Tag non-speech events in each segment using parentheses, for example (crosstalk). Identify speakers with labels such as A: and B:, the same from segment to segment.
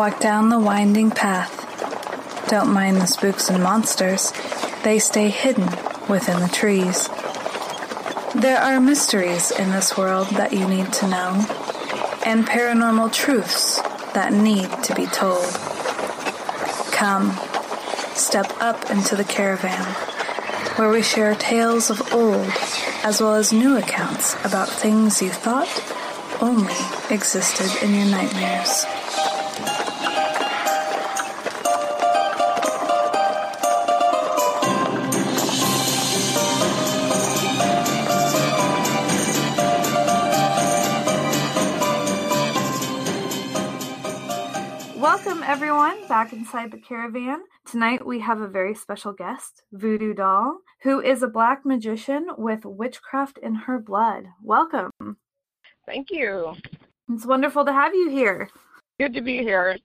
A: Walk down the winding path. Don't mind the spooks and monsters, they stay hidden within the trees. There are mysteries in this world that you need to know, and paranormal truths that need to be told. Come, step up into the caravan, where we share tales of old as well as new accounts about things you thought only existed in your nightmares. Everyone, back inside the caravan. Tonight we have a very special guest, Voodoo Dhal, who is a black magician with witchcraft in her blood. Welcome.
B: Thank you.
A: It's wonderful to have you here.
B: Good to be here.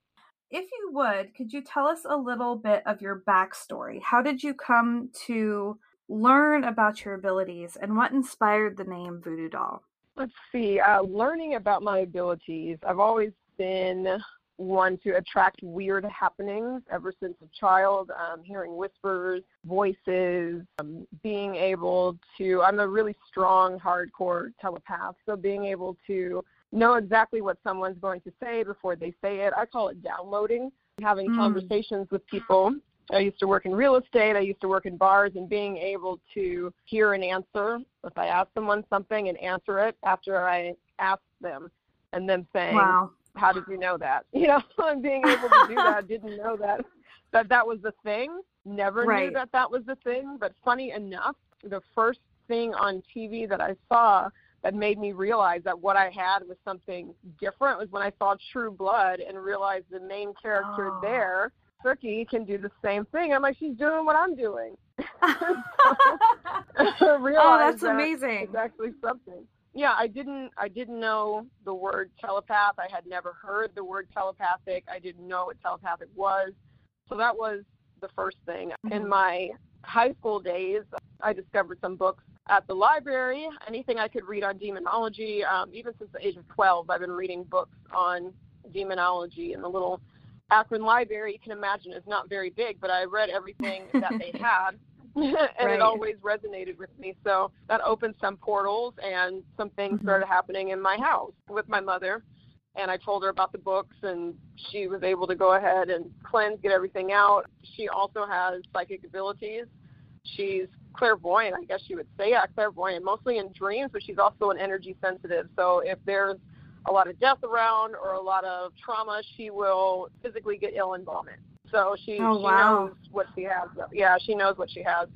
A: If you would, could you tell us a little bit of your backstory? How did you come to learn about your abilities and what inspired the name Voodoo Dhal?
B: Let's see. Uh, learning about my abilities, I've always been one to attract weird happenings ever since a child, um, hearing whispers, voices, um, being able to, I'm a really strong, hardcore telepath, so being able to know exactly what someone's going to say before they say it. I call it downloading, having mm. conversations with people. I used to work in real estate. I used to work in bars and being able to hear an answer if I ask someone something and answer it after I ask them and then saying,
A: wow
B: how did you know that? (laughs) You know, (laughs) and being able to do that, didn't know (laughs) that that that was the thing. Never
A: right.
B: knew that that was the thing. But funny enough, the first thing on TV that I saw that made me realize that what I had was something different was when I saw True Blood and realized the main character
A: oh.
B: there, Sookie, can do the same thing. I'm like, she's doing what I'm doing.
A: so, oh, that's
B: that
A: amazing.
B: It's actually something yeah, I didn't I didn't know the word telepath. I had never heard the word telepathic. I didn't know what telepathic was. So that was the first thing. Mm-hmm. In my high school days, I discovered some books at the library, anything I could read on demonology. Um, even since the age of 12, I've been reading books on demonology. And the little Akron library, you can imagine, is not very big, but I read everything that they (laughs) had. (laughs) and
A: right.
B: it always resonated with me. So that opened some portals, and some things mm-hmm. started happening in my house with my mother. And I told her about the books, and she was able to go ahead and cleanse, get everything out. She also has psychic abilities. She's clairvoyant, I guess you would say, yeah, clairvoyant, mostly in dreams, but she's also an energy sensitive. So if there's a lot of death around or a lot of trauma, she will physically get ill and vomit. So she,
A: oh,
B: she
A: wow.
B: knows what she has. Yeah, she knows what she has.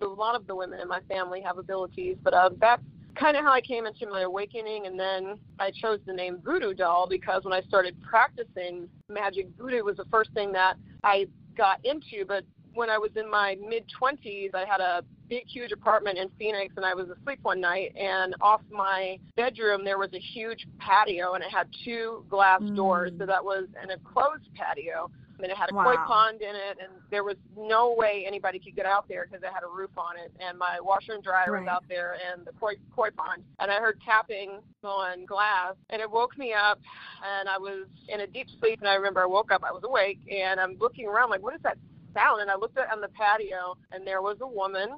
B: So a lot of the women in my family have abilities, but uh, that's kind of how I came into my awakening. And then I chose the name Voodoo Dhal because when I started practicing magic, voodoo was the first thing that I got into. But when I was in my mid 20s, I had a big, huge apartment in Phoenix, and I was asleep one night, and off my bedroom there was a huge patio, and it had two glass mm. doors, so that was an enclosed patio and it had a
A: wow.
B: koi pond in it, and there was no way anybody could get out there because it had a roof on it, and my washer and dryer
A: right.
B: was out there, and the koi koi pond, and I heard tapping on glass, and it woke me up, and I was in a deep sleep, and I remember I woke up, I was awake, and I'm looking around like, what is that sound? And I looked at on the patio, and there was a woman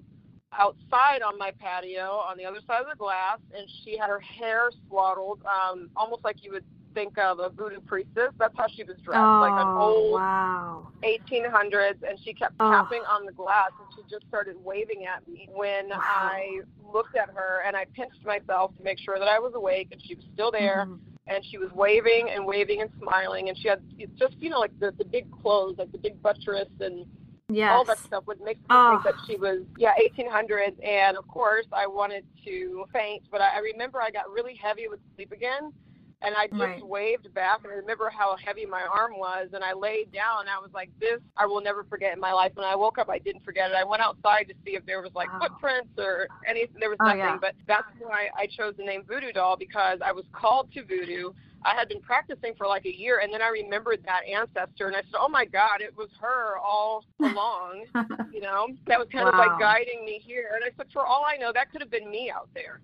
B: outside on my patio on the other side of the glass and she had her hair swaddled um almost like you would think of a voodoo priestess. That's how she was dressed,
A: oh,
B: like an old
A: wow.
B: 1800s, and she kept
A: oh.
B: tapping on the glass, and she just started waving at me when
A: wow.
B: I looked at her, and I pinched myself to make sure that I was awake, and she was still there.
A: Mm-hmm.
B: And she was waving and waving and smiling, and she had just you know like the the big clothes, like the big buttress and
A: Yes.
B: all that stuff would make me
A: oh.
B: think that she was yeah 1800s and of course i wanted to faint but I, I remember i got really heavy with sleep again and I just
A: right.
B: waved back and I remember how heavy my arm was and I laid down and I was like, This I will never forget in my life. When I woke up I didn't forget it. I went outside to see if there was like
A: wow.
B: footprints or anything there was
A: oh,
B: nothing.
A: Yeah.
B: But that's why I chose the name Voodoo Dhal because I was called to voodoo. I had been practicing for like a year and then I remembered that ancestor and I said, Oh my God, it was her all along. (laughs) you know? That was kind
A: wow.
B: of like guiding me here. And I said, For all I know, that could have been me out there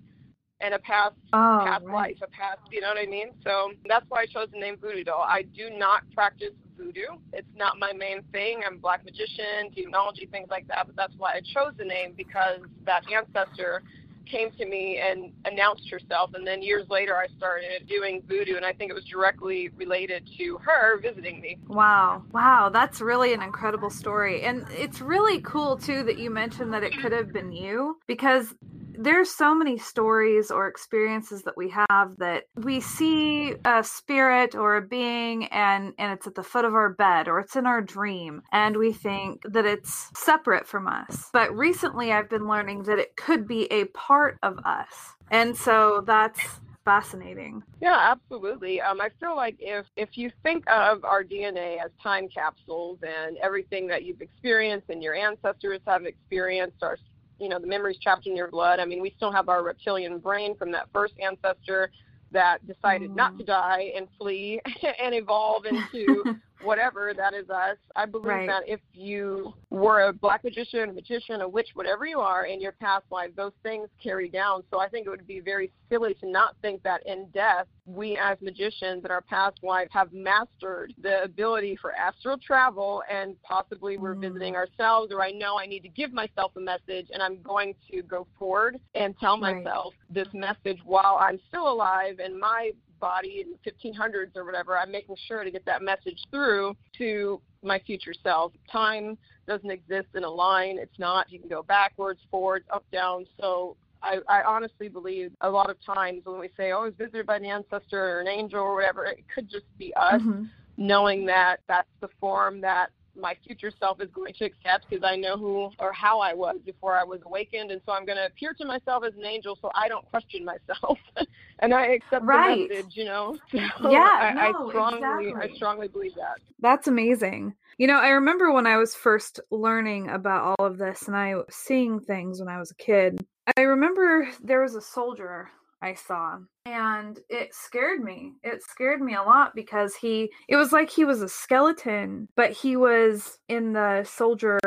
B: and a past
A: oh,
B: past
A: right.
B: life, a past, you know what I mean? So that's why I chose the name Voodoo Dhal. I do not practice voodoo. It's not my main thing. I'm a black magician, demonology, things like that. But that's why I chose the name because that ancestor came to me and announced herself and then years later I started doing voodoo and I think it was directly related to her visiting me.
A: Wow. Wow, that's really an incredible story. And it's really cool too that you mentioned that it could have been you because there's so many stories or experiences that we have that we see a spirit or a being and and it's at the foot of our bed or it's in our dream and we think that it's separate from us. But recently i've been learning that it could be a part of us. And so that's fascinating.
B: Yeah absolutely. Um, i feel like if if you think of our dna as time capsules and everything that you've experienced and your ancestors have experienced are you know the memories trapped in your blood. I mean, we still have our reptilian brain from that first ancestor that decided mm. not to die and flee (laughs) and evolve into (laughs) whatever that is us. I believe
A: right.
B: that if you were a black magician, a magician, a witch, whatever you are in your past life, those things carry down. So I think it would be very silly to not think that in death, we as magicians in our past life have mastered the ability for astral travel and possibly we're mm. visiting ourselves or I know I need to give myself a message and I'm going to go forward and tell
A: right.
B: myself this message while I'm still alive and my body in the 1500s or whatever, I'm making sure to get that message through to my future self. Time doesn't exist in a line. It's not. You can go backwards, forwards, up, down. So I, I honestly believe a lot of times when we say, oh, I was visited by an ancestor or an angel or whatever, it could just be us
A: mm-hmm.
B: knowing that that's the form that my future self is going to accept because I know who or how I was before I was awakened, and so I'm going to appear to myself as an angel, so I don't question myself, (laughs) and I accept
A: right.
B: the message. You know, (laughs)
A: so yeah,
B: I,
A: no,
B: I strongly,
A: exactly.
B: I strongly believe that.
A: That's amazing. You know, I remember when I was first learning about all of this, and I was seeing things when I was a kid. I remember there was a soldier I saw. And it scared me. It scared me a lot because he, it was like he was a skeleton, but he was in the soldier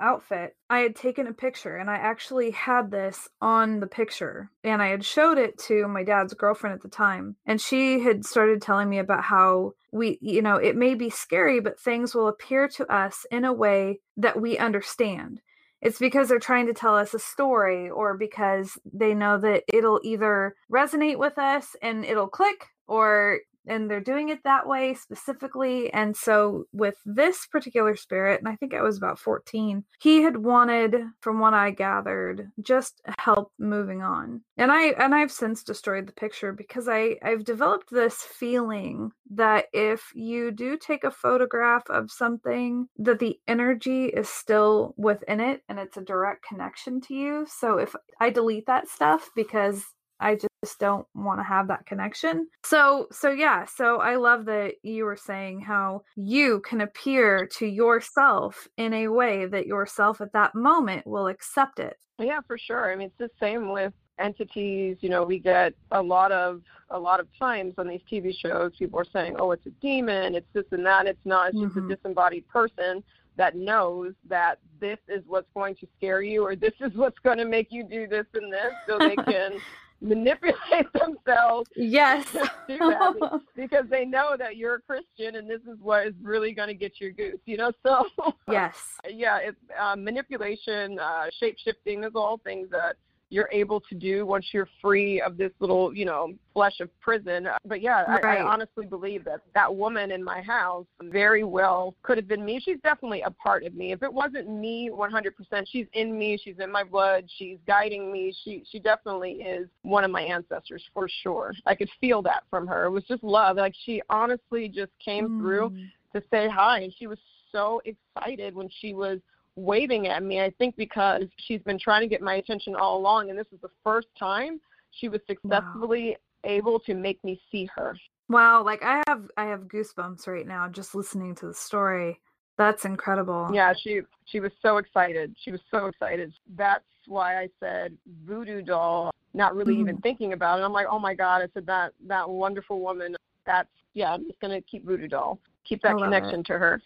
A: outfit. I had taken a picture and I actually had this on the picture and I had showed it to my dad's girlfriend at the time. And she had started telling me about how we, you know, it may be scary, but things will appear to us in a way that we understand it's because they're trying to tell us a story or because they know that it'll either resonate with us and it'll click or and they're doing it that way specifically. And so with this particular spirit, and I think I was about 14, he had wanted, from what I gathered, just help moving on. And I and I've since destroyed the picture because I I've developed this feeling that if you do take a photograph of something, that the energy is still within it and it's a direct connection to you. So if I delete that stuff because I just don't want to have that connection. So so yeah, so I love that you were saying how you can appear to yourself in a way that yourself at that moment will accept it.
B: Yeah, for sure. I mean, it's the same with entities you know we get a lot of a lot of times on these tv shows people are saying oh it's a demon it's this and that it's not it's
A: mm-hmm.
B: just a disembodied person that knows that this is what's going to scare you or this is what's going to make you do this and this so they (laughs) can manipulate (laughs) themselves
A: yes. (laughs)
B: because they know that you're a christian and this is what is really going to get your goose you know? (laughs) So
A: yes.
B: yeah it's uh, manipulation uh, shape shifting those are all things that you're able to do once you're free of this little, you know, flesh of prison. But yeah,
A: right.
B: I, I honestly believe that that woman in my house very well could have been me. She's definitely a part of me. If it wasn't me 100%, she's in me. She's in my blood. She's guiding me. She she definitely is one of my ancestors for sure. I could feel that from her. It was just love. Like she honestly just came
A: mm.
B: through to say hi, and she was so excited when she was waving at me. I think because she's been trying to get my attention all along, and this is the first time she was successfully wow. able to make me see her.
A: Wow, like I have I have goosebumps right now just listening to the story. That's incredible.
B: Yeah, she she was so excited. She was so excited. That's why I said Voodoo Dhal, not really mm. even thinking about it. I'm like, oh my god! I said that that wonderful woman. That's yeah. I'm just gonna keep Voodoo Dhal. Keep that connection
A: it.
B: to her.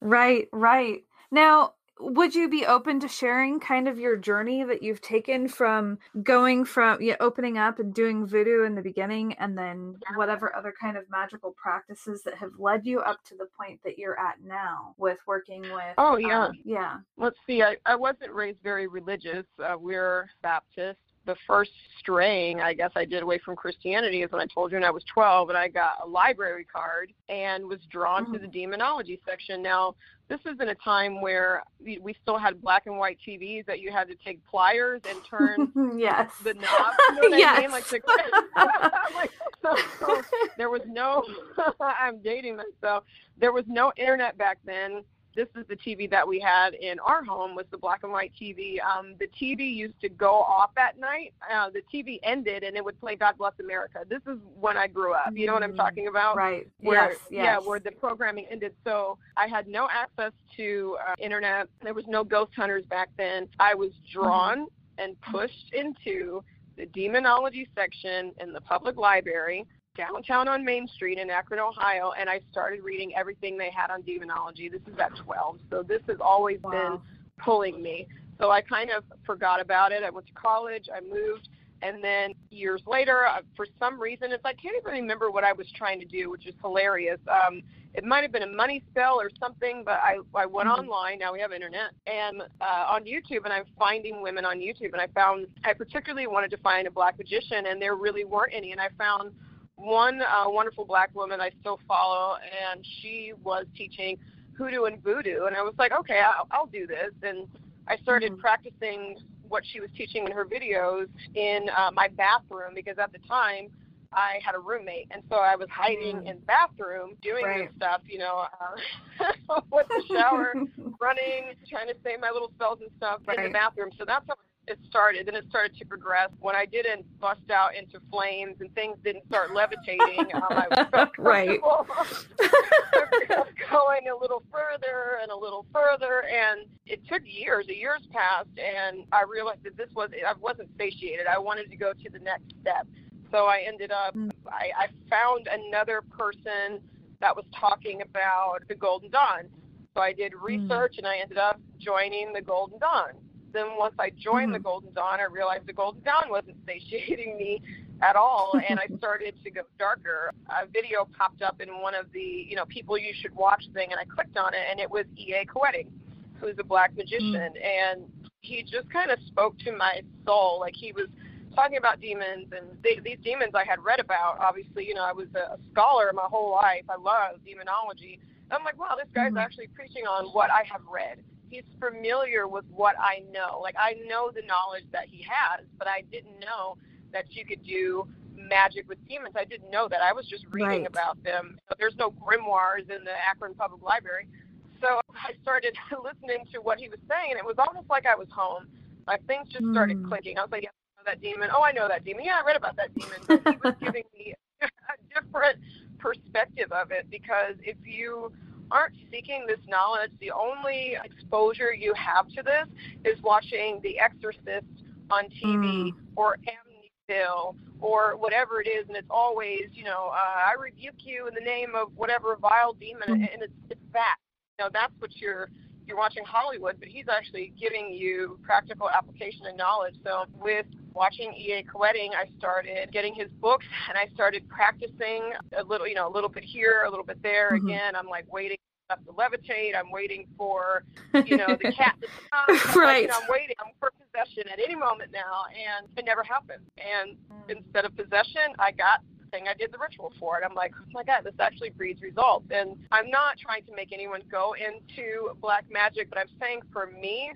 A: Right, right. Now, would you be open to sharing kind of your journey that you've taken from going from yeah, opening up and doing voodoo in the beginning and then whatever other kind of magical practices that have led you up to the point that you're at now with working with
B: oh yeah
A: um, yeah
B: let's see I, I wasn't raised very religious uh, we're baptist the first straying I guess I did away from Christianity is when I told you when I was 12 and I got a library card and was drawn mm-hmm. to the demonology section. Now, this is in a time where we, we still had black and white TVs that you had to take pliers and turn (laughs)
A: yes.
B: the knob. You know
A: yes.
B: I mean? Like, the, (laughs) like so, so there was no. (laughs) I'm dating myself. There was no internet back then this is the TV that we had in our home was the black and white TV. Um, the TV used to go off at night. Uh, the TV ended and it would play God Bless America. This is when I grew up. You know what I'm mm, talking about?
A: Right.
B: Where,
A: yes,
B: yes. Yeah, where the programming ended. So I had no access to uh, internet. There was no ghost hunters back then. I was drawn mm-hmm. and pushed into the demonology section in the public library downtown on Main Street in Akron, Ohio, and I started reading everything they had on demonology. This is at 12, so this has always wow. been pulling me. So I kind of forgot about it. I went to college, I moved, and then years later, uh, for some reason, it's like I can't even remember what I was trying to do, which is hilarious. Um, it might have been a money spell or something, but I I went mm-hmm. online. Now we have internet and uh, on YouTube, and I'm finding women on YouTube, and I found I particularly wanted to find a black magician, and there really weren't any, and I found one uh, wonderful black woman I still follow, and she was teaching hoodoo and voodoo, and I was like, okay, I'll, I'll do this, and I started mm-hmm. practicing what she was teaching in her videos in uh, my bathroom because at the time I had a roommate, and so I was hiding mm-hmm. in the bathroom doing
A: right.
B: this stuff, you know, uh, (laughs) with the shower, (laughs) running, trying to say my little spells and stuff right. in the bathroom. So that's how it started. Then it started to progress. When I didn't bust out into flames and things didn't start levitating, um, I was (laughs)
A: right. (laughs)
B: going a little further and a little further, and it took years. Years passed, and I realized that this was I wasn't satiated. I wanted to go to the next step. So I ended up. Mm. I, I found another person that was talking about the Golden Dawn. So I did mm. research, mm. and I ended up joining the Golden Dawn then once I joined mm-hmm. the Golden Dawn, I realized the Golden Dawn wasn't (laughs) satiating me at all, and I (laughs) started to go darker. A video popped up in one of the, you know, people you should watch thing, and I clicked on it, and it was E.A. Koetting, who's a black magician, mm-hmm. and he just kind of spoke to my soul, like he was talking about demons and they, these demons I had read about. Obviously, you know, I was a, a scholar my whole life. I love demonology. I'm like, wow, this guy's mm-hmm. actually preaching on what I have read he's familiar with what I know. Like I know the knowledge that he has, but I didn't know that you could do magic with demons. I didn't know that. I was just reading
A: right.
B: about them. There's no grimoires in the Akron Public Library. So (laughs) I started (laughs) listening to what he was saying, and it was almost like I was home. Like things just started mm. clicking. I was like, yeah, I know that demon. Oh, I know that demon. Yeah, I read about that demon. But he was (laughs) giving me a different perspective of it because if you aren't seeking this knowledge, the only exposure you have to this is watching The Exorcist on TV mm. or Amityville or whatever it is, and it's always, you know, uh, I rebuke you in the name of whatever vile demon, mm. and it's it's that. You know, that's what you're you're watching Hollywood, but he's actually giving you practical application and knowledge. So with watching E.A. Koetting, I started getting his books and I started practicing a little, you know, a little bit here, a little bit there. Mm-hmm. Again, I'm like waiting stuff to levitate. I'm waiting for, you know, the (laughs) cat to
A: stop. (laughs) right.
B: you know, I'm waiting. I'm for possession at any moment now, and it never happened. And mm. instead of possession, I got I did the ritual for it. I'm like, oh my god, this actually breeds results. And I'm not trying to make anyone go into black magic, but I'm saying for me,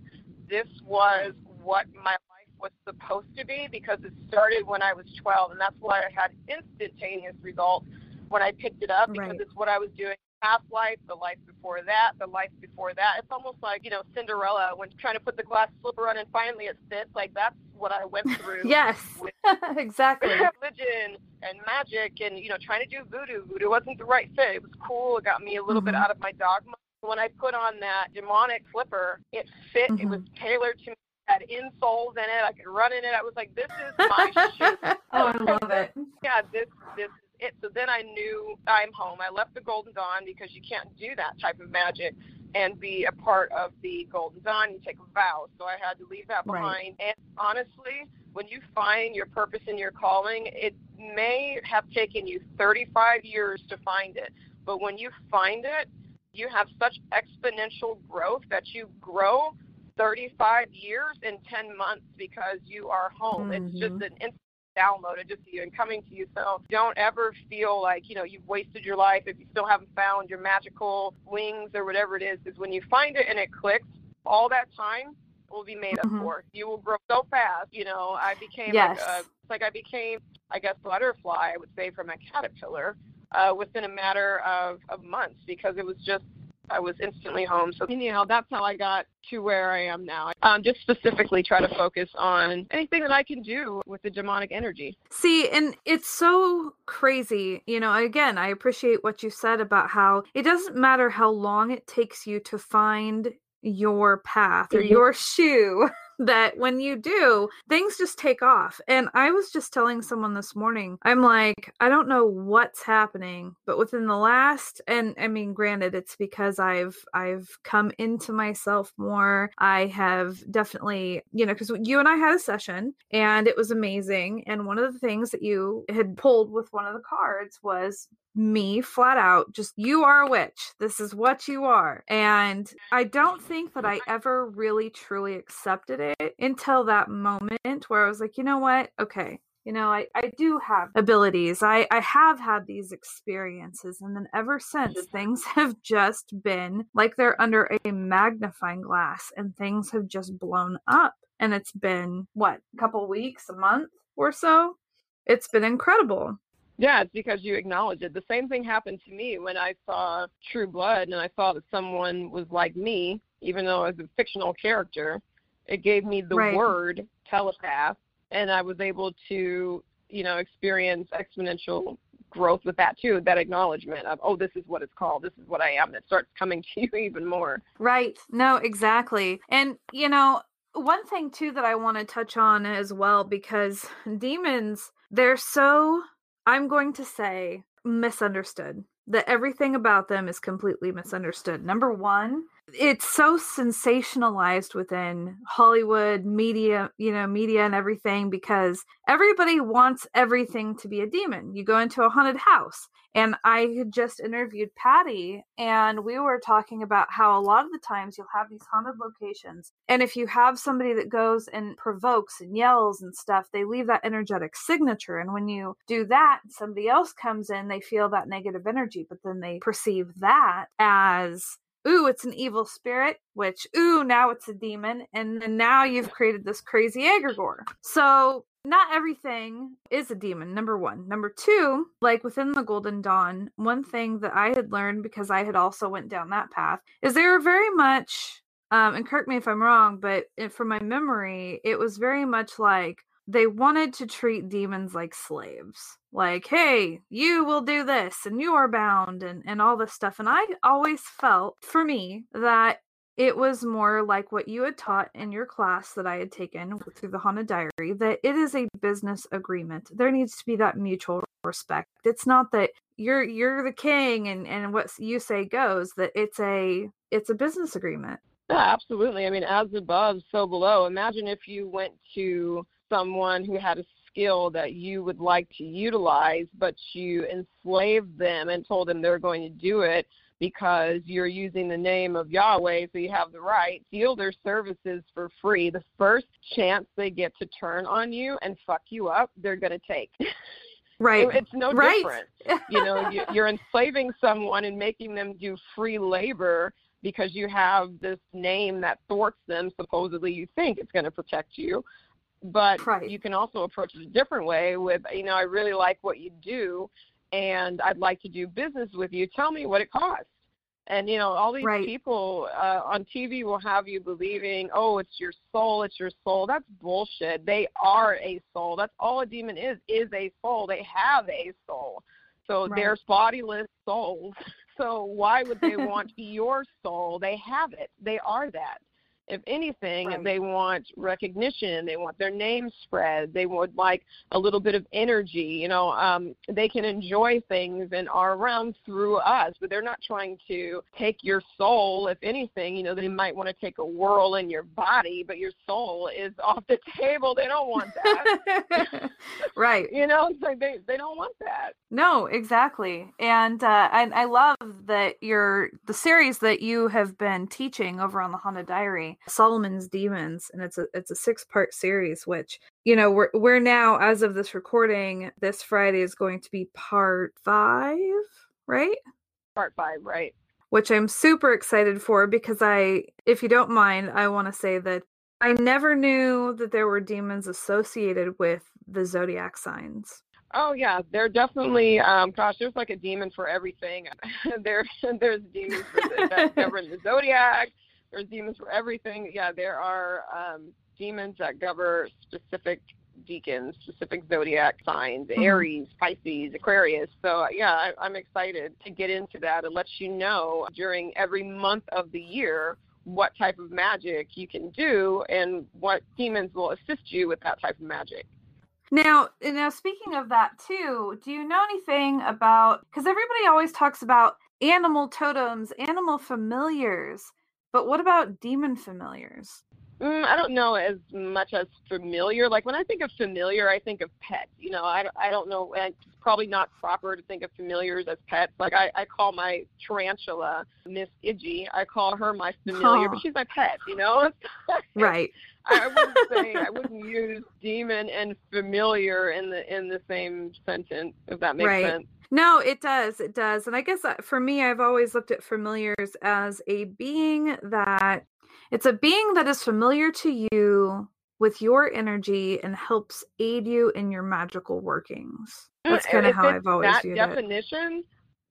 B: this was what my life was supposed to be because it started when I was 12, and that's why I had instantaneous results when I picked it up because
A: right.
B: it's what I was doing past life, the life before that, the life before that. It's almost like, you know, Cinderella when trying to put the glass slipper on and finally it fits. Like that's what I went (laughs) through.
A: yes. (laughs) exactly. (laughs)
B: Religion and magic and, you know, trying to do voodoo. Voodoo wasn't the right fit. It was cool. It got me a little mm-hmm. bit out of my dogma. When I put on that demonic slipper, it fit. Mm-hmm. It was tailored to me had insoles in it. I could run in it. I was like, this is my shoe.
A: oh, I love it.
B: Yeah, this this it. So then I knew I'm home. I left the Golden Dawn because you can't do that type of magic. and be a part of the Golden Dawn. You take a vow. So I had to leave that behind. Right. And honestly, when you find your purpose and your calling, it may have taken you 35 years to find it. But when you find it, you have such exponential growth that you grow 35 years in 10 months because you are home. Mm-hmm. It's just mm-hmm. an instant downloaded just to you and coming to you. So don't ever feel like, you know, you've wasted your life if you still haven't found your magical wings or whatever it is. Because when you find it and it clicks, all that time will be made mm-hmm. up for. You will grow so fast. You know, I became
A: yes.
B: like, a, like I became, I guess, butterfly, I would say, from a caterpillar uh, within a matter of, of months because it was just I was instantly home. So, you know, that's how I got to where I am now. Um, just specifically try to focus on anything that I can do with the demonic energy.
A: See, and it's so crazy. You know, again, I appreciate what you said about how it doesn't matter how long it takes you to find your path or mm-hmm. your shoe that when you do, things just take off. And I was just telling someone this morning, I'm like, I don't know what's happening, but within the last and I mean granted it's because I've I've come into myself more. I have definitely, you know, cuz you and I had a session and it was amazing and one of the things that you had pulled with one of the cards was me flat out just you are a witch. This is what you are. And i don't think that i ever really truly accepted it until that moment where i was like you know what? Okay. You know i, I do have abilities. I, I have had these experiences. And then ever since mm-hmm. things (laughs) have just been like they're under a magnifying glass and things have just blown up. And it's been what a couple weeks a month or so? It's been incredible
B: yeah, it's because you acknowledge it. The same thing happened to me when I saw True Blood and I saw that someone was like me, even though I was a fictional character. It gave me the right. word telepath, and I was able to, you know, experience exponential growth with that too. That acknowledgement of, oh, this is what it's called. This is what I am. And It starts coming (laughs) to you even more.
A: Right. No, exactly. And you know, one thing too that I want to touch on as well because demons, they're so I'm going to say misunderstood. That everything about them is completely misunderstood. Number one, it's so sensationalized within Hollywood media, you know, media and everything because everybody wants everything to be a demon. You go into a haunted house, and I had just interviewed Patty, and we were talking about how a lot of the times you'll have these haunted locations, and if you have somebody that goes and provokes and yells and stuff, they leave that energetic signature. And when you do that, somebody else comes in, they feel that negative energy, but then they perceive that as ooh, it's an evil spirit, which, ooh, now it's a demon, and then now you've created this crazy egregore. So not everything is a demon number one number two like within the golden dawn one thing that i had learned because i had also went down that path is they were very much um, and correct me if i'm wrong but from my memory it was very much like they wanted to treat demons like slaves. Like hey you will do this and you are bound and, and all this stuff and i always felt for me that it was more like what you had taught in your class that i had taken through the haunted diary that it is a business agreement. There needs to be that mutual respect. It's not that you're you're the king and and what you say goes that it's a it's a business agreement.
B: Yeah absolutely. I mean as above so below. Imagine if you went to someone who had a skill that you would like to utilize, but you enslaved them and told them they're going to do it because you're using the name of Yahweh, so you have the right, steal their services for free. The first chance they get to turn on you and fuck you up, they're going to take. (laughs)
A: Right.
B: it's no
A: right.
B: different. (laughs) you know, you're enslaving someone and making them do free labor because you have this name that thwarts them. Supposedly, you think it's going to protect you, but
A: right.
B: you can also approach it a different way with you know i really like what you do and i'd like to do business with you. Tell me what it costs. And you know all these
A: right.
B: people uh, on tv will have you believing oh it's your soul it's your soul. That's bullshit. They are a soul. That's all a demon is is a soul. They have a soul. So
A: right.
B: they're bodiless souls. (laughs) So why would they (laughs) want your soul? They have it. They are that If anything,
A: Right.
B: they want recognition. They want their name spread. They would like a little bit of energy. You know, um, they can enjoy things and are around through us, but they're not trying to take your soul. If anything, you know, they might want to take a whirl in your body, but your soul is (laughs) off the table. They don't want that. (laughs)
A: right.
B: you know, it's like they they don't want that.
A: No, exactly. And uh, I, I love that your the series that you have been teaching over on the Haunted Diary, Solomon's Demons, and it's a it's a six part series. Which you know we're we're now as of this recording, this Friday is going to be part five, right?
B: Part five, right?
A: Which I'm super excited for because I, if you don't mind, I want to say that I never knew that there were demons associated with the zodiac signs.
B: Oh yeah, they're definitely. Um, gosh, there's like a demon for everything. (laughs) there, (laughs) there's demons for the, that (laughs) govern the zodiac. There's demons for everything. Yeah, there are um, demons that govern specific decans, specific zodiac signs:
A: Mhm.
B: Aries, Pisces, Aquarius. So yeah, I, I'm excited to get into that and let you know during every month of the year what type of magic you can do and what demons will assist you with that type of magic.
A: Now, now speaking of that too, do you know anything about because everybody always talks about animal totems, animal familiars, but what about demon familiars?
B: Mm, I don't know as much as familiar. Like when I think of familiar, I think of pets. You know, I, I don't know. and It's probably not proper to think of familiars as pets. Like I, I call my tarantula Miss Idgy. I call her my familiar, but (laughs) she's my pet. You know. (laughs)
A: Right.
B: I wouldn't say I (laughs) wouldn't use demon and familiar in the in the same sentence. If that makes
A: Right.
B: sense.
A: No, it does. It does. And I guess uh, for me, I've always looked at familiars as a being that it's a being that is familiar to you with your energy and helps aid you in your magical workings. That's
B: Mm,
A: kind of how I've always
B: that
A: viewed it.
B: definition.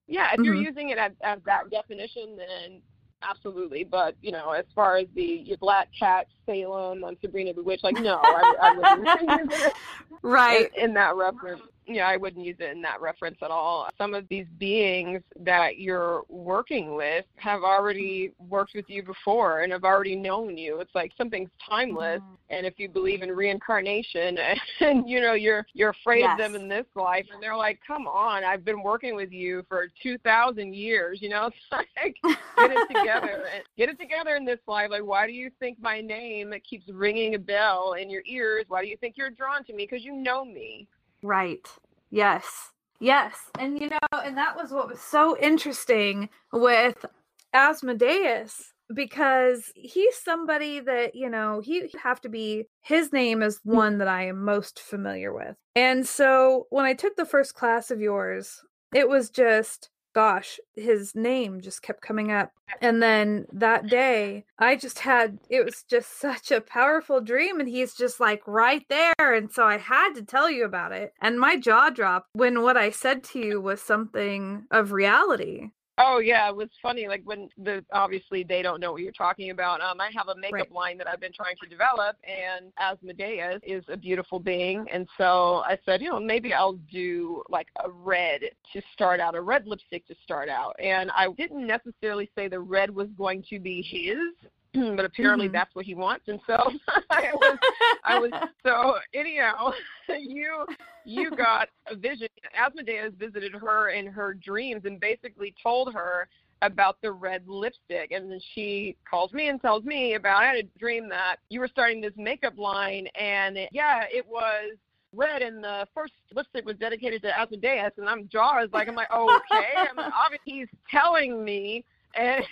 B: Yeah, if you're
A: Mhm.
B: using it as, as that definition, then absolutely. But you know, as far as the your Black Cat, Salem, on Sabrina the Witch, like no, I, I wouldn't (laughs) use it (laughs)
A: Right.
B: in, in that reference. Yeah, I wouldn't use it in that reference at all. Some of these beings that you're working with have already worked with you before and have already known you. It's like something's timeless
A: Mhm.
B: and if you believe in reincarnation (laughs) and you know you're you're afraid of them in this life and they're like come on i've been working with you for 2000 years you know (laughs) it's like get it together (laughs) get it together in this life like why do you think my name keeps ringing a bell in your ears why do you think you're drawn to me because you know me
A: Right. Yes. Yes. And you know, and that was what was so interesting with Asmodeus because he's somebody that, you know, he have to be his name is mm. one that I am most familiar with. And so when I took the first class of yours, it was just gosh, his name just kept coming up. And then that mm-hmm. day, I just had it was just such a powerful dream and he's just like right there and so I had to tell you about it. And my jaw dropped when what I said to you was something of reality.
B: Oh yeah, it was funny. Like when the obviously they don't know what you're talking about. Um, I have a makeup
A: Right.
B: line that I've been trying to develop, and Asmodeus is a beautiful being, and so I said, you know, maybe I'll do like a red to start out, a red lipstick to start out, and I didn't necessarily say the red was going to be his. (clears throat) But apparently
A: Mhm.
B: that's what he wants, and so (laughs) I was I was (laughs) so anyhow, (laughs) you you got a vision. Asmodeus visited her in her dreams and basically told her about the red lipstick, and then she calls me and tells me about. I had a dream that you were starting this makeup line, and yeah, it was red, and the first lipstick was dedicated to Asmodeus, and I'm jaw is like I'm like okay, I'm obviously he's telling me and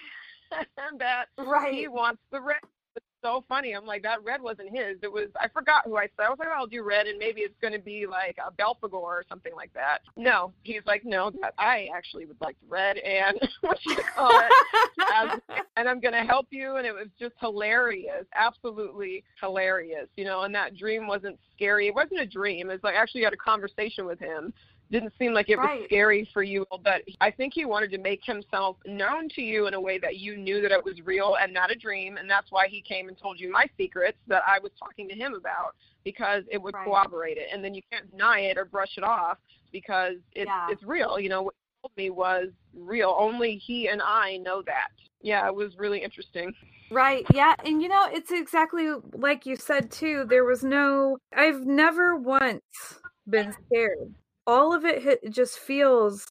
B: (laughs) that
A: right.
B: he wants the red. It's so funny. I'm like, that red wasn't his. It was I forgot who I said. I was like, oh, I'll do red, and maybe it's going to be like a Belphegor or something like that. No, he's like, no, that I actually would like the red, and (laughs) what you call it, as, (laughs) and I'm going to help you. And it was just hilarious, absolutely hilarious, you know. And that dream wasn't scary. It wasn't a dream. It's like I actually had a conversation with him didn't seem like it was scary for you, but I think he wanted to make himself known to you in a way that you knew that it was real and not a dream, and that's why he came and told you my secrets that I was talking to him about because it would
A: Right.
B: corroborate it, and then you can't deny it or brush it off because it's
A: Yeah.
B: it's real. You know what he told me was real. Only he and I know that. Yeah, it was really interesting.
A: Right. Yeah. And you know, it's exactly like you said too. There was no, I've never once been scared. All of it hit, just feels,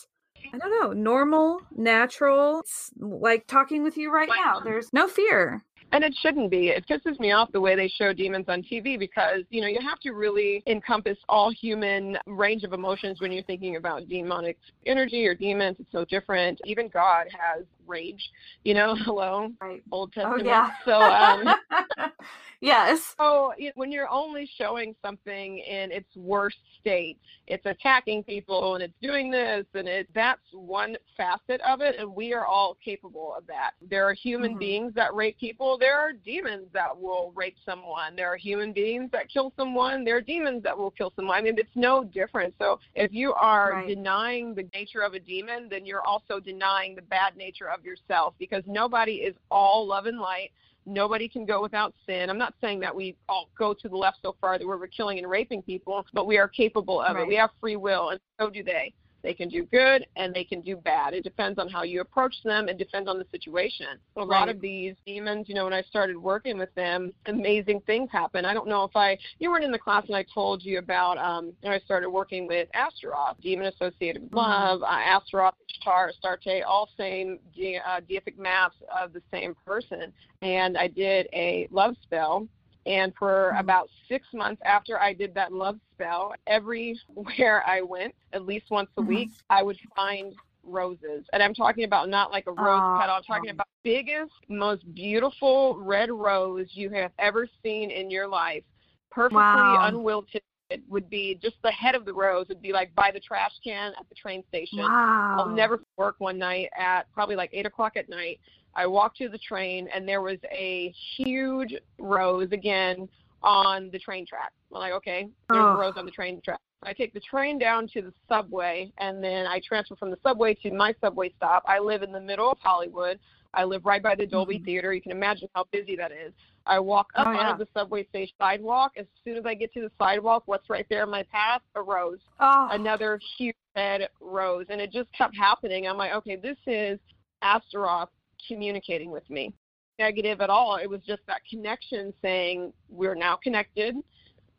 A: I don't know, normal, natural. It's like talking with you right now. There's no fear.
B: And it shouldn't be. It pisses me off the way they show demons on TV because, you know, you have to really encompass all human range of emotions when you're thinking about demonic energy or demons. It's so different. Even God has rage, you know, (laughs) hello,
A: right.
B: Old Testament.
A: Oh, yeah.
B: So, um, (laughs)
A: yes.
B: So when you're only showing something in its worst state, it's attacking people and it's doing this and it that's one facet of it and we are all capable of that. There are human mm-hmm. beings that rape people, there are demons that will rape someone. There are human beings that kill someone, there are demons that will kill someone. I mean it's no different. So if you are
A: right.
B: denying the nature of a demon, then you're also denying the bad nature of yourself because nobody is all love and light Nobody can go without sin. I'm not saying that we all go to the left so far that we're killing and raping people, but we are capable of
A: right.
B: it. We have free will, and so do they. They can do good and they can do bad. It depends on how you approach them. It depends on the situation. A
A: right.
B: lot of these demons, you know, when I started working with them, amazing things happen. I don't know if I, you weren't in the class and I told you about, um, when I started working with Astaroth, demon associated with mm-hmm. love, uh, Astaroth, Ishtar, Astarte, all same de- uh, deific masks of the same person. And I did a love spell and for mm-hmm. about six months after I did that love spell, everywhere I went, at least once a mm-hmm. week, I would find roses. And I'm talking about not like a rose uh, petal. I'm talking about biggest, most beautiful red rose you have ever seen in your life. Perfectly
A: wow.
B: unwilted. It would be just the head of the rose would be like by the trash can at the train station.
A: Wow.
B: I'll never work one night at probably like eight o'clock at night I walked to the train and there was a huge rose again on the train track. I'm like, okay, there's oh. a rose on the train track. I take the train down to the subway and then I transfer from the subway to my subway stop. I live in the middle of Hollywood. I live right by the Dolby mm-hmm. Theater. You can imagine how busy that is. I walk up
A: oh, yeah.
B: onto the subway station sidewalk. As soon as I get to the sidewalk, what's right there in my path? A rose.
A: Oh.
B: Another huge red rose. And it just kept happening. I'm like, okay, this is Astaroth communicating with me. Negative at all. It was just that connection saying, We're now connected.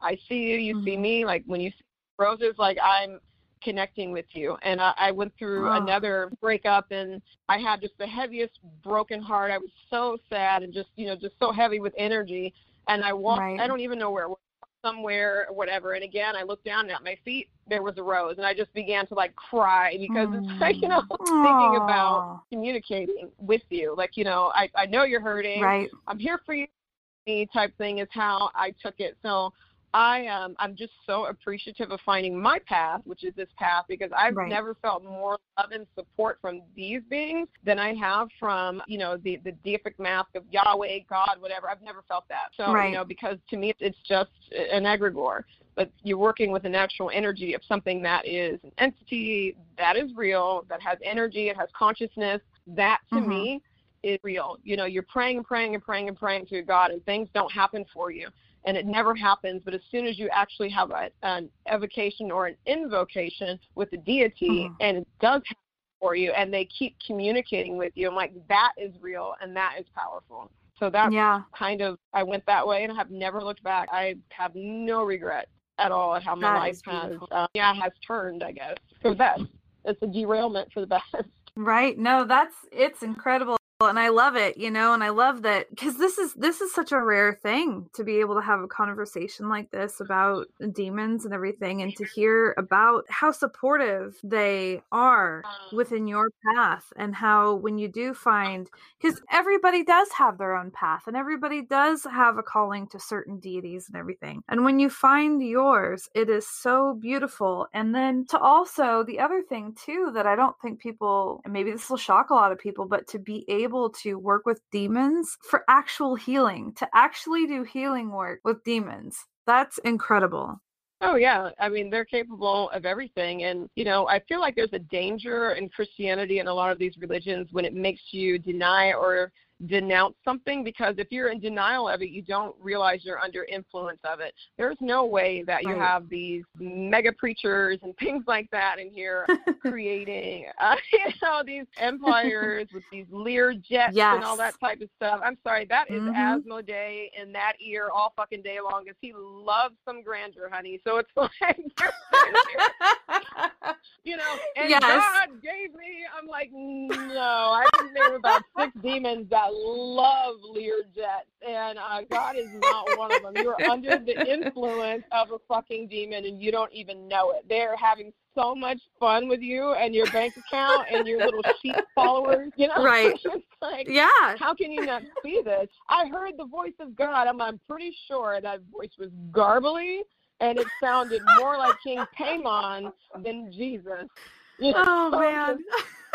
B: I see you, you mm-hmm. see me. Like when you see roses, like I'm connecting with you. And I, I went through oh. another breakup and I had just the heaviest broken heart. I was so sad and just, you know, just so heavy with energy. And I walked,
A: right.
B: I don't even know where it was somewhere or whatever. And again, I looked down and at my feet there was a rose, and I just began to like cry because mm. it's like (laughs) you know
A: Aww.
B: thinking about communicating with you. Like you know, I I know you're hurting.
A: Right.
B: I'm here for you. Type thing is how I took it. So I um I'm just so appreciative of finding my path, which is this path, because I've
A: right.
B: never felt more love and support from these beings than I have from you know the the deific mask of Yahweh, God, whatever. I've never felt that. So
A: right.
B: you know because to me it's just an egregore, but you're working with an actual energy of something that is an entity that is real, that has energy, it has consciousness. That to
A: mm-hmm.
B: me is real. You know, you're praying and praying and praying and praying to God, and things don't happen for you and it never happens. But as soon as you actually have a, an evocation or an invocation with the deity,
A: mm-hmm.
B: and it does happen for you, and they keep communicating with you, I'm like, that is real and that is powerful. So that's
A: yeah.
B: kind of I went that way and I have never looked back. I have no regret at all at how my
A: that
B: life has uh, yeah has turned. I guess for the best. It's a derailment for the best.
A: Right. No, that's it's incredible and I love it, you know, and I love that because this is this is such a rare thing to be able to have a conversation like this about demons and everything and to hear about how supportive they are within your path and how when you do find because everybody does have their own path and everybody does have a calling to certain deities and everything. And when you find yours, it is so beautiful. And then to also the other thing too that I don't think people maybe this will shock a lot of people, but to be able able to work with demons for actual healing, to actually do healing work with demons. That's incredible.
B: Oh yeah, I mean they're capable of everything, and you know I feel like there's a danger in Christianity and a lot of these religions when it makes you deny or denounce something because if you're in denial of it, you don't realize you're under influence of it. There's no way that you have these mega preachers and (laughs) things like that in here (laughs) creating, uh, (laughs) you know, these empires with these Lear jets and all that type of stuff. I'm sorry, that is
A: Mhm.
B: Asmodeus in that ear all fucking day long because he loves some grandeur, honey. So it's like, (laughs) you know, and
A: Yes.
B: God gave me. I'm like, no, I can name about six demons that love Lear jets, and uh, God is not one of them. You're under the influence of a fucking demon, and you don't even know it. They're having so much fun with you and your bank account and your little sheep followers. You know,
A: Right. (laughs)
B: it's like.
A: yeah.
B: How can you not see this? I heard the voice of God. I'm, I'm pretty sure that voice was garbly, and it sounded more like King Paimon than Jesus. You oh, know,
A: Oh
B: so
A: man.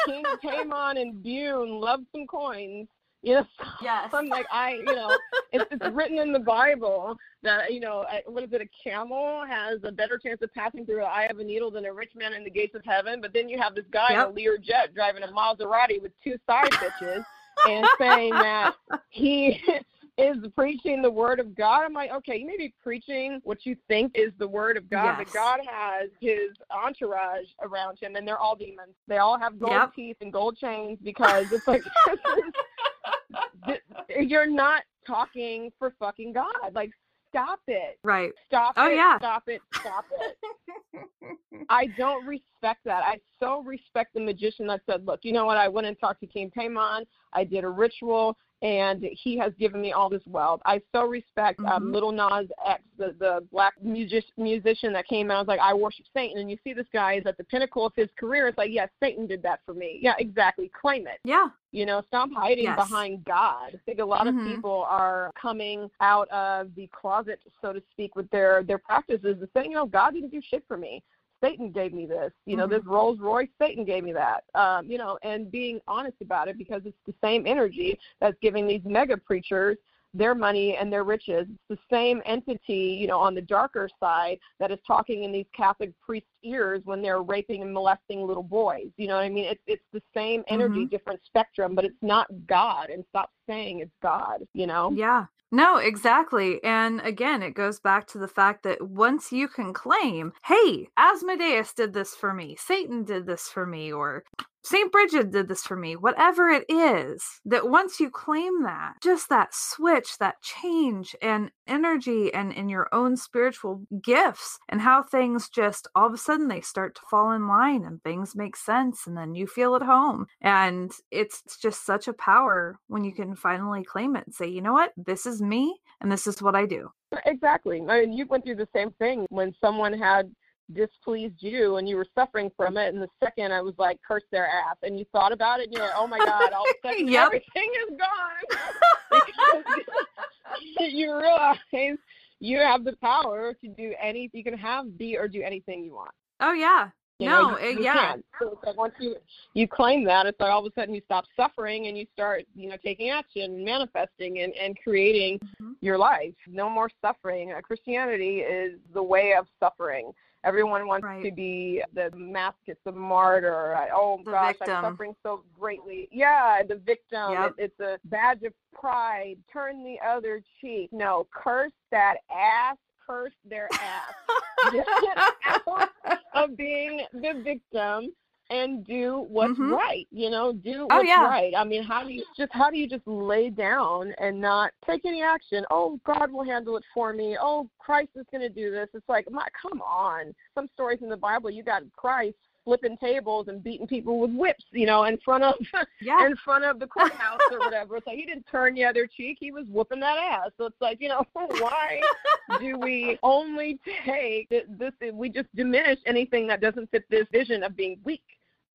B: King Paimon and Bune love some coins. You know, so
A: Yes.
B: I'm like, I, you know, it's, it's written in the Bible that, you know, what is it, a camel has a better chance of passing through the eye of a needle than a rich man in the gates of heaven. But then you have this guy in a Lear jet driving a Maserati with two side (laughs) bitches and saying that he (laughs) is preaching the word of God. I'm like, okay, you may be preaching what you think is the word of God,
A: Yes.
B: but God has his entourage around him, and they're all demons. They all have gold
A: Yep.
B: teeth and gold chains because it's like (laughs) you're not talking for fucking God. Like, stop it.
A: Right.
B: Stop
A: Oh,
B: it.
A: yeah.
B: Stop it. Stop it. (laughs) I don't respect that. I so respect the magician that said, "Look, you know what? I went and talked to King Paimon. I did a ritual, and he has given me all this wealth." I so respect um,
A: Mhm.
B: Little Nas X, the the black music, musician that came out. I was like, "I worship Satan," and you see this guy is at the pinnacle of his career. It's like, yes, Satan did that for me. Yeah, exactly. Claim it.
A: Yeah.
B: You know, stop hiding
A: Yes.
B: behind God. I think a lot
A: Mhm.
B: of people are coming out of the closet, so to speak, with their their practices and saying, you know, God didn't do shit for me. Satan gave me this. You know,
A: Mhm.
B: this Rolls Royce, Satan gave me that. Um, you know, and being honest about it because it's the same energy that's giving these mega preachers their money and their riches. It's the same entity, you know, on the darker side that is talking in these Catholic priest ears when they're raping and molesting little boys. You know what I mean? It's it's the same energy,
A: Mhm.
B: different spectrum, but it's not God. And stop saying it's God. You know?
A: Yeah. No, exactly. And again, it goes back to the fact that once you can claim, hey, Asmodeus did this for me, Satan did this for me, or St. Bridget did this for me, whatever it is, that once you claim that, just that switch, that change and energy and in your own spiritual gifts and how things just all of a sudden they start to fall in line and things make sense and then you feel at home. And it's just such a power when you can finally claim it and say, you know what, this is me and this is what I do.
B: Exactly. I mean, you went through the same thing when someone had displeased you and you were suffering from it and the second I was like curse their ass and you thought about it and you're like, Oh my (laughs) god, all of a sudden
A: Yep.
B: everything is gone (laughs) you realize you have the power to do any you can have be or do anything you want.
A: Oh yeah.
B: You
A: no,
B: know, you,
A: it-
B: you
A: yeah.
B: can. So it's like once you you claim that, it's like all of a sudden you stop suffering and you start, you know, taking action and manifesting and, and creating
A: Mhm.
B: your life. No more suffering. Uh, Christianity is the way of suffering. Everyone wants
A: Right.
B: to be the masochist, the martyr. I- Oh
A: The
B: gosh,
A: victim.
B: I'm suffering so greatly. Yeah, the victim.
A: Yep.
B: It, it's a badge of pride. Turn the other cheek. No, curse that ass. Curse their ass. (laughs) Get out of being the victim and do what's
A: Mhm.
B: right. You know, do
A: Oh,
B: what's
A: yeah.
B: right. I mean, how do you just how do you just lay down and not take any action? Oh, God will handle it for me. Oh, Christ is going to do this. It's like, my, come on. Some stories in the Bible, you got Christ flipping tables and beating people with whips, you know, in front of
A: Yeah. (laughs)
B: in front of the courthouse or whatever. It's like he didn't turn the other cheek; he was whooping that ass. So it's like, you know, (laughs) why (laughs) do we only take this? We just diminish anything that doesn't fit this vision of being weak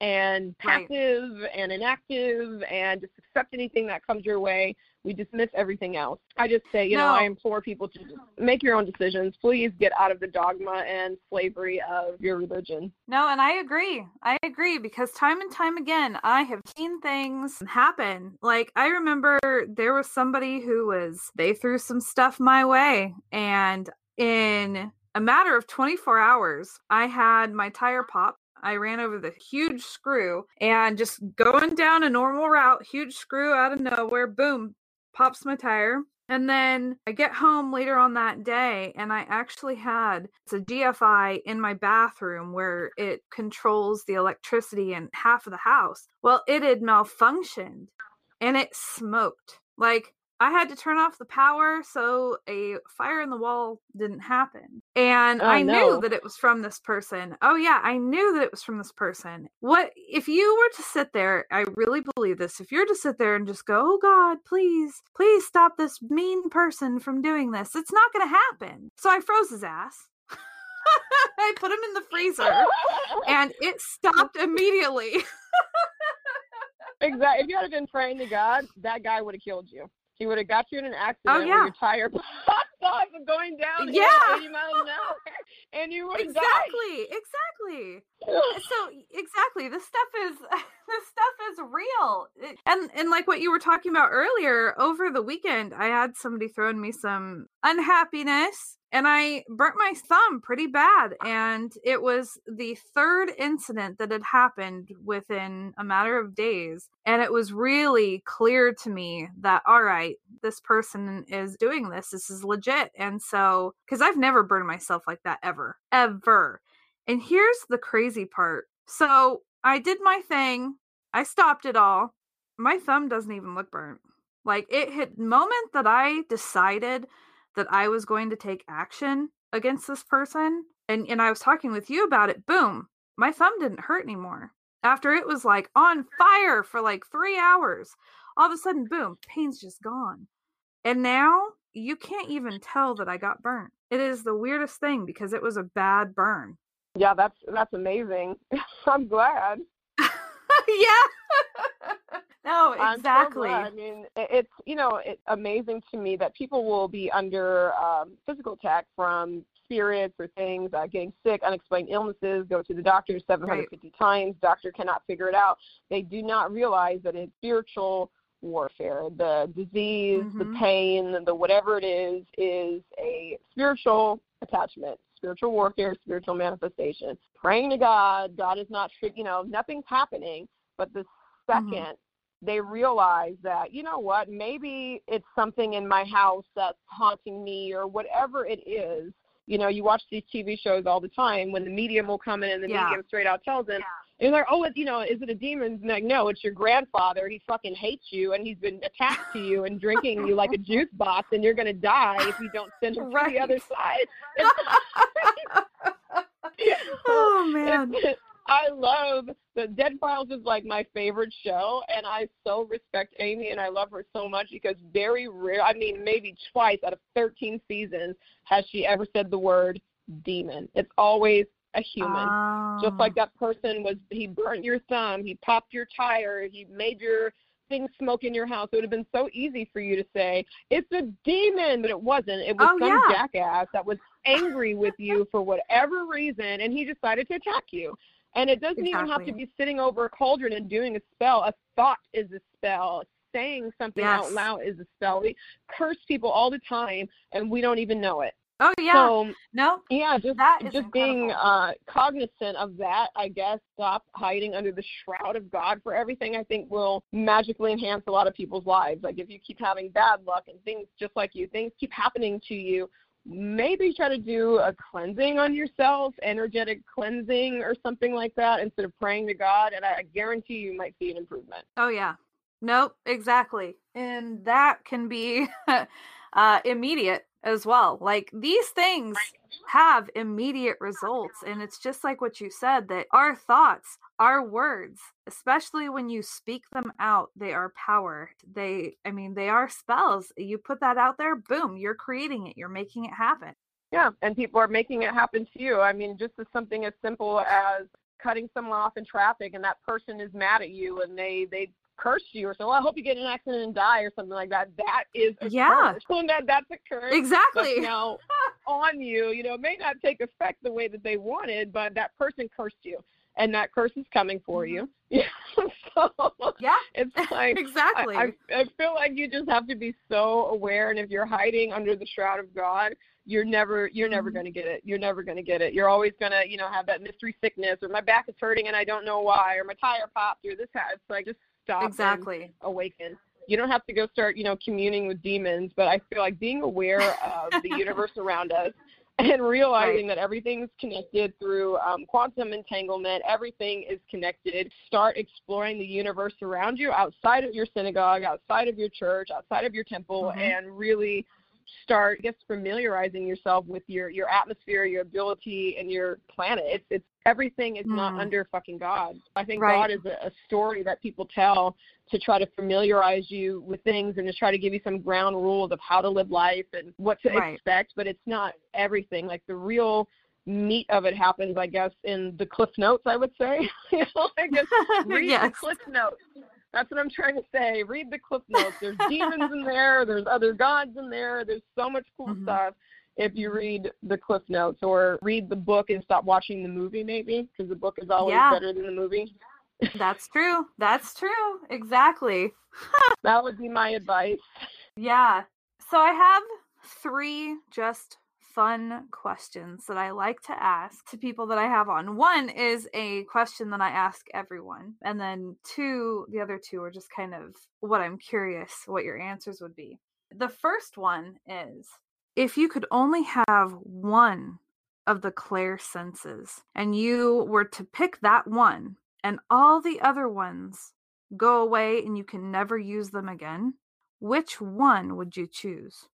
B: and
A: Right.
B: passive and inactive and just accept anything that comes your way. We dismiss everything else. I just say, you know, I implore people to just make your own decisions. Please get out of the dogma and slavery of your religion.
A: No, and I agree. I agree because time and time again, I have seen things happen. Like, I remember there was somebody who was, they threw some stuff my way, and in a matter of 24 hours, I had my tire pop. I ran over the huge screw and just going down a normal route, huge screw out of nowhere, boom, pops my tire. And then I get home later on that day, and I actually had it's a GFI in my bathroom where it controls the electricity in half of the house. Well, it had malfunctioned and it smoked. Like I had to turn off the power so a fire in the wall didn't happen. And
B: Oh,
A: I
B: no.
A: knew that it was from this person. Oh yeah, I knew that it was from this person. What if you were to sit there, I really believe this. If you're to sit there and just go, "Oh god, please, please stop this mean person from doing this." It's not going to happen. So I froze his ass. (laughs) I put him in the freezer and it stopped immediately. (laughs)
B: exactly. If you had been praying to God, that guy would have killed you. He would have got you in an accident
A: Oh, yeah.
B: where your tire (laughs) popped off and going down
A: Yeah.
B: 80 miles an hour, and you would have
A: exactly, exactly. so exactly this stuff is (laughs) this stuff is real and and like what you were talking about earlier over the weekend i had somebody throwing me some unhappiness and i burnt my thumb pretty bad ah. and it was the third incident that had happened within a matter of days and it was really clear to me that all right this person is doing this this is legit and so because i've never burned myself like that ever ever and here's the crazy part. So I did my thing. I stopped it all. My thumb doesn't even look burnt. Like it hit the moment that I decided that I was going to take action against this person and and I was talking with you about it. Boom. My thumb didn't hurt anymore. After it was like on fire for like 3 hours. All of a sudden boom, pain's just gone. And now you can't even tell that I got burnt. It is the weirdest thing because it was a bad burn.
B: Yeah, that's that's amazing. (laughs) I'm glad. (laughs)
A: yeah. (laughs) no, exactly.
B: I mean, it's you know it's amazing to me that people will be under um, physical attack from spirits or things, uh, getting sick, unexplained illnesses, go to the doctor 750 times, doctor cannot figure it out. They do not realize that it's spiritual warfare. The disease, the
A: Mhm.
B: pain, the whatever it is, is a spiritual attachment, spiritual warfare, spiritual manifestation. Praying to God, God is not, you know, nothing's happening, but the 2nd they realize that, you know what, maybe it's something in my house that's haunting me or whatever it is. You know, you watch these TV shows all the time when the medium will come in and the
A: Yeah.
B: medium straight out tells them, and they're like, oh, it, you know, is it a demon? And like, no, it's your grandfather. He fucking hates you, and he's been attached to you and drinking you like a juice box, and you're gonna die if you don't send (laughs) him to the other side. (laughs) (laughs)
A: oh man.
B: I love the Dead Files is like my favorite show, and I so respect Amy, and I love her so much because very rare. I mean, maybe twice out of 13 seasons has she ever said the word demon. It's always a human. Just
A: Oh.
B: like ah. that person was, he burnt your thumb, he popped your tire, he made your things smoke in your house. It would have been so easy for you to say, it's a demon, but it wasn't. It was
A: Oh,
B: some
A: yeah.
B: jackass that was angry with you for whatever reason, and he decided to attack you. And it doesn't even have to be sitting over a cauldron and doing a spell. A thought is a spell. Saying something out loud is a spell. We curse people all the time, and we don't even know it.
A: oh yeah.
B: So
A: no.
B: yeah, just
A: That is
B: just being uh, cognizant of that, I guess. Stop hiding under the shroud of God for everything. I think will magically enhance a lot of people's lives. Like if you keep having bad luck and things just like you, things keep happening to you. Maybe try to do a cleansing on yourself, energetic cleansing or something like that, instead of praying to God. And I guarantee you might see an improvement.
A: Oh yeah. Nope, exactly. And that can be (laughs) uh immediate as well. Like these things have immediate results and it's just like what you said that our thoughts, our words, especially when you speak them out, they are power. They I mean, they are spells. You put that out there, boom, you're creating it. You're making it happen.
B: Yeah, and people are making it happen to you. I mean, just as something as simple as cutting someone off in traffic and that person is mad at you and they they curse you or so. "Well, I hope you get in an accident and die" or something like that. That is a
A: Yeah.
B: curse. And (laughs) that that's a curse.
A: Exactly.
B: Now (laughs) on you. You know, it may not take effect the way that they wanted, but that person cursed you, and that curse is coming for you. (laughs) Yeah. so
A: Yeah.
B: it's like
A: exactly.
B: I, I, I feel like you just have to be so aware, and if you're hiding under the shroud of God, you're never you're never
A: Mhm.
B: going to get it. You're never going to get it. You're always going to, you know, have that mystery sickness or my back is hurting and I don't know why or my tire popped or this has like just stop
A: exactly.
B: awaken. You don't have to go start, you know, communing with demons, but I feel like being aware of the (laughs) universe around us and realizing that everything's connected through um, quantum entanglement, everything is connected. Start exploring the universe around you outside of your synagogue, outside of your church, outside of your temple,
A: Mhm.
B: and really start, I guess, familiarizing yourself with your your atmosphere, your ability, and your planet. It's it's everything is not
A: Mm.
B: under fucking God. I think
A: Right.
B: God is a, a story that people tell to try to familiarize you with things and to try to give you some ground rules of how to live life and what to
A: Right.
B: expect, but it's not everything. Like the real meat of it happens, I guess, in the cliff notes, I would say. (laughs) you know, I guess read the (laughs) cliff notes. That's what I'm trying to say. Read the cliff notes. There's demons in there, there's other gods in there, there's so much cool
A: Mhm.
B: stuff if you read the cliff notes or read the book and stop watching the movie maybe because the book is always
A: Yeah.
B: better than the movie. (laughs)
A: That's true. That's true. Exactly. (laughs)
B: That would be my advice.
A: Yeah. So I have three just fun questions that I like to ask to people that I have on. One is a question that I ask everyone. And then two, the other two are just kind of what I'm curious what your answers would be. The first one is if you could only have one of the clair senses and you were to pick that one and all the other ones go away and you can never use them again, which one would you choose?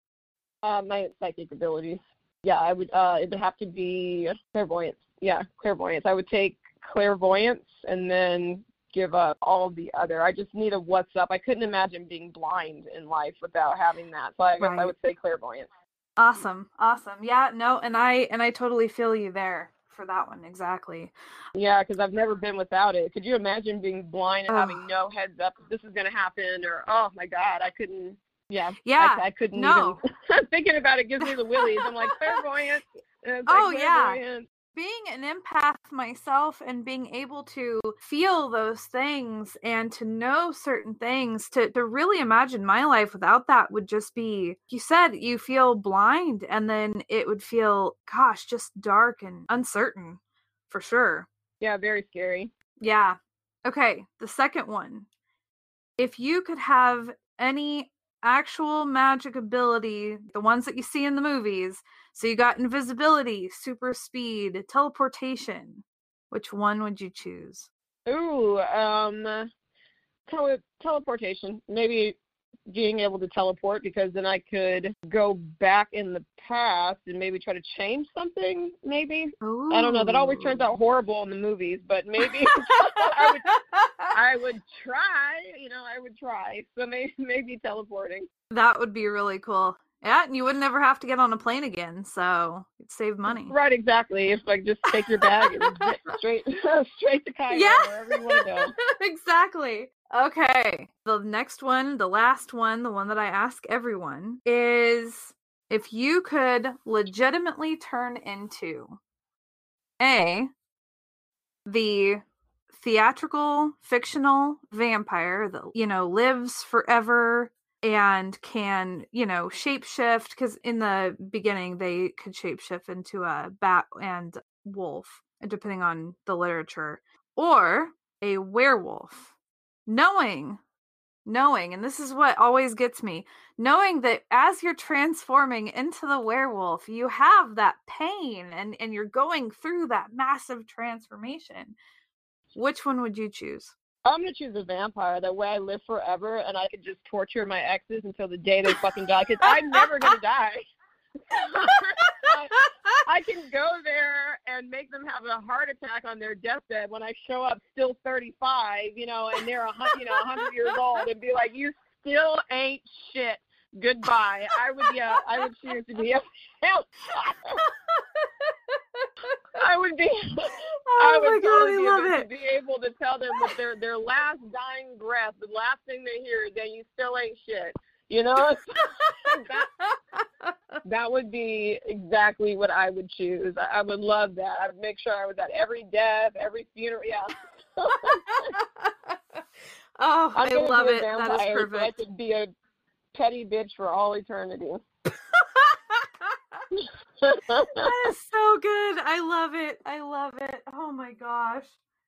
B: Uh, my psychic abilities. Yeah, I would. Uh, it would have to be clairvoyance. Yeah, clairvoyance. I would take clairvoyance and then give up all the other. I just need a what's up. I couldn't imagine being blind in life without having that. So I guess I would say clairvoyance.
A: Awesome. Awesome. Yeah, no, and I and I totally feel you there for that one exactly.
B: Yeah, because I've never been without it. Could you imagine being blind and
A: Ugh.
B: having no heads up this is going to happen? Or oh my God, I couldn't. Yeah,
A: Yeah,
B: I, I couldn't
A: no.
B: even. (laughs) thinking about it gives me the willies. I'm like clairvoyant. Uh, and
A: Oh,
B: like
A: yeah. being an empath myself and being able to feel those things and to know certain things to, to really imagine my life without that would just be you said you feel blind and then it would feel gosh just dark and uncertain for sure
B: Yeah, very scary.
A: yeah okay the second one if you could have any actual magic ability the ones that you see in the movies so you got invisibility, super speed, teleportation. Which one would you choose?
B: Ooh, um, tele- teleportation. Maybe being able to teleport because then I could go back in the past and maybe try to change something. Maybe I don't know. That always turns out horrible in the movies, but maybe (laughs) I would. I would try. You know, I would try. So maybe maybe teleporting.
A: that would be really cool. Yeah, and you would never have to get on a plane again, so save money.
B: Right, exactly. If like just take your bag and (laughs) straight (laughs) straight to Cairo,
A: Yeah.
B: wherever you want to go.
A: exactly. Okay. The next one, the last one, the one that I ask everyone is if you could legitimately turn into A, the theatrical fictional vampire that, you know, lives forever and can, you know, shapeshift because in the beginning they could shapeshift into a bat and wolf, depending on the literature, or a werewolf knowing knowing and this is what always gets me knowing that as you're transforming into the werewolf you have that pain and and you're going through that massive transformation which one would you choose
B: I'm gonna choose a vampire. That way I live forever and I could just torture my exes until the day they fucking die. Because I'm never gonna (laughs) die. (laughs) I, I can go there and make them have a heart attack on their deathbed when I show up still 35, you know, and they're a you know 100 years old, and be like, "You still ain't shit. Goodbye." I would yeah, I would choose to be a. I would be. Oh I
A: oh
B: would
A: my god i
B: be
A: love
B: able
A: it
B: to be able to tell them with their their last dying breath, the last thing they hear, then you still ain't shit. You know, (laughs) that that would be exactly what I would choose. I, I would love that. I would make sure I was at every death, every funeral. Yeah. (laughs)
A: oh
B: I'm
A: i love it that is
B: so I could be a petty bitch for all eternity. (laughs)
A: that is so good. I love it. I love it. Oh my gosh.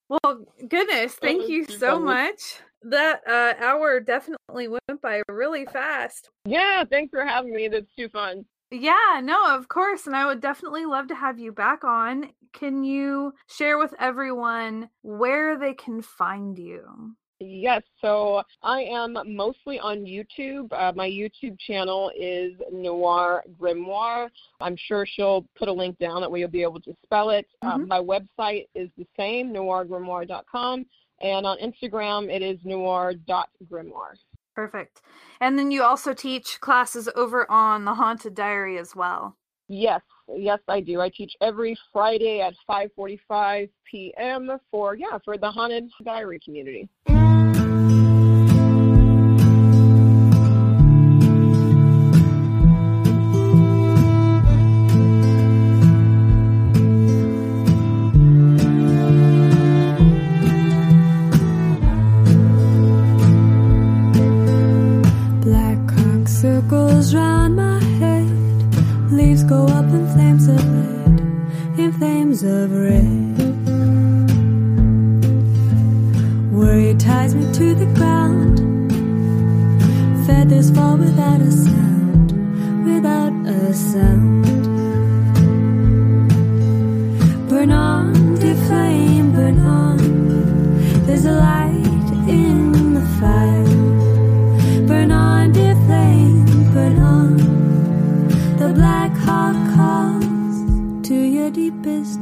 A: Well, goodness, thank you so much. That uh, hour definitely went by really fast.
B: Yeah, thanks for having me. That's too fun.
A: Yeah, no, of course. And I would definitely love to have you back on. Can you share with everyone where they can find you?
B: Yes, so I am mostly on YouTube. Uh, my YouTube channel is Noir Grimoire. I'm sure she'll put a link down that way you'll be able to spell it. Um, mm-hmm. Um, my website is the same, noirgrimoire.com. And on Instagram, it is noir.grimoire.
A: Perfect. And then you also teach classes over on the Haunted Diary as well.
B: Yes, yes, I do. I teach every Friday at 5:45 p.m. for yeah for the Haunted Diary community.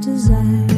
C: Desire.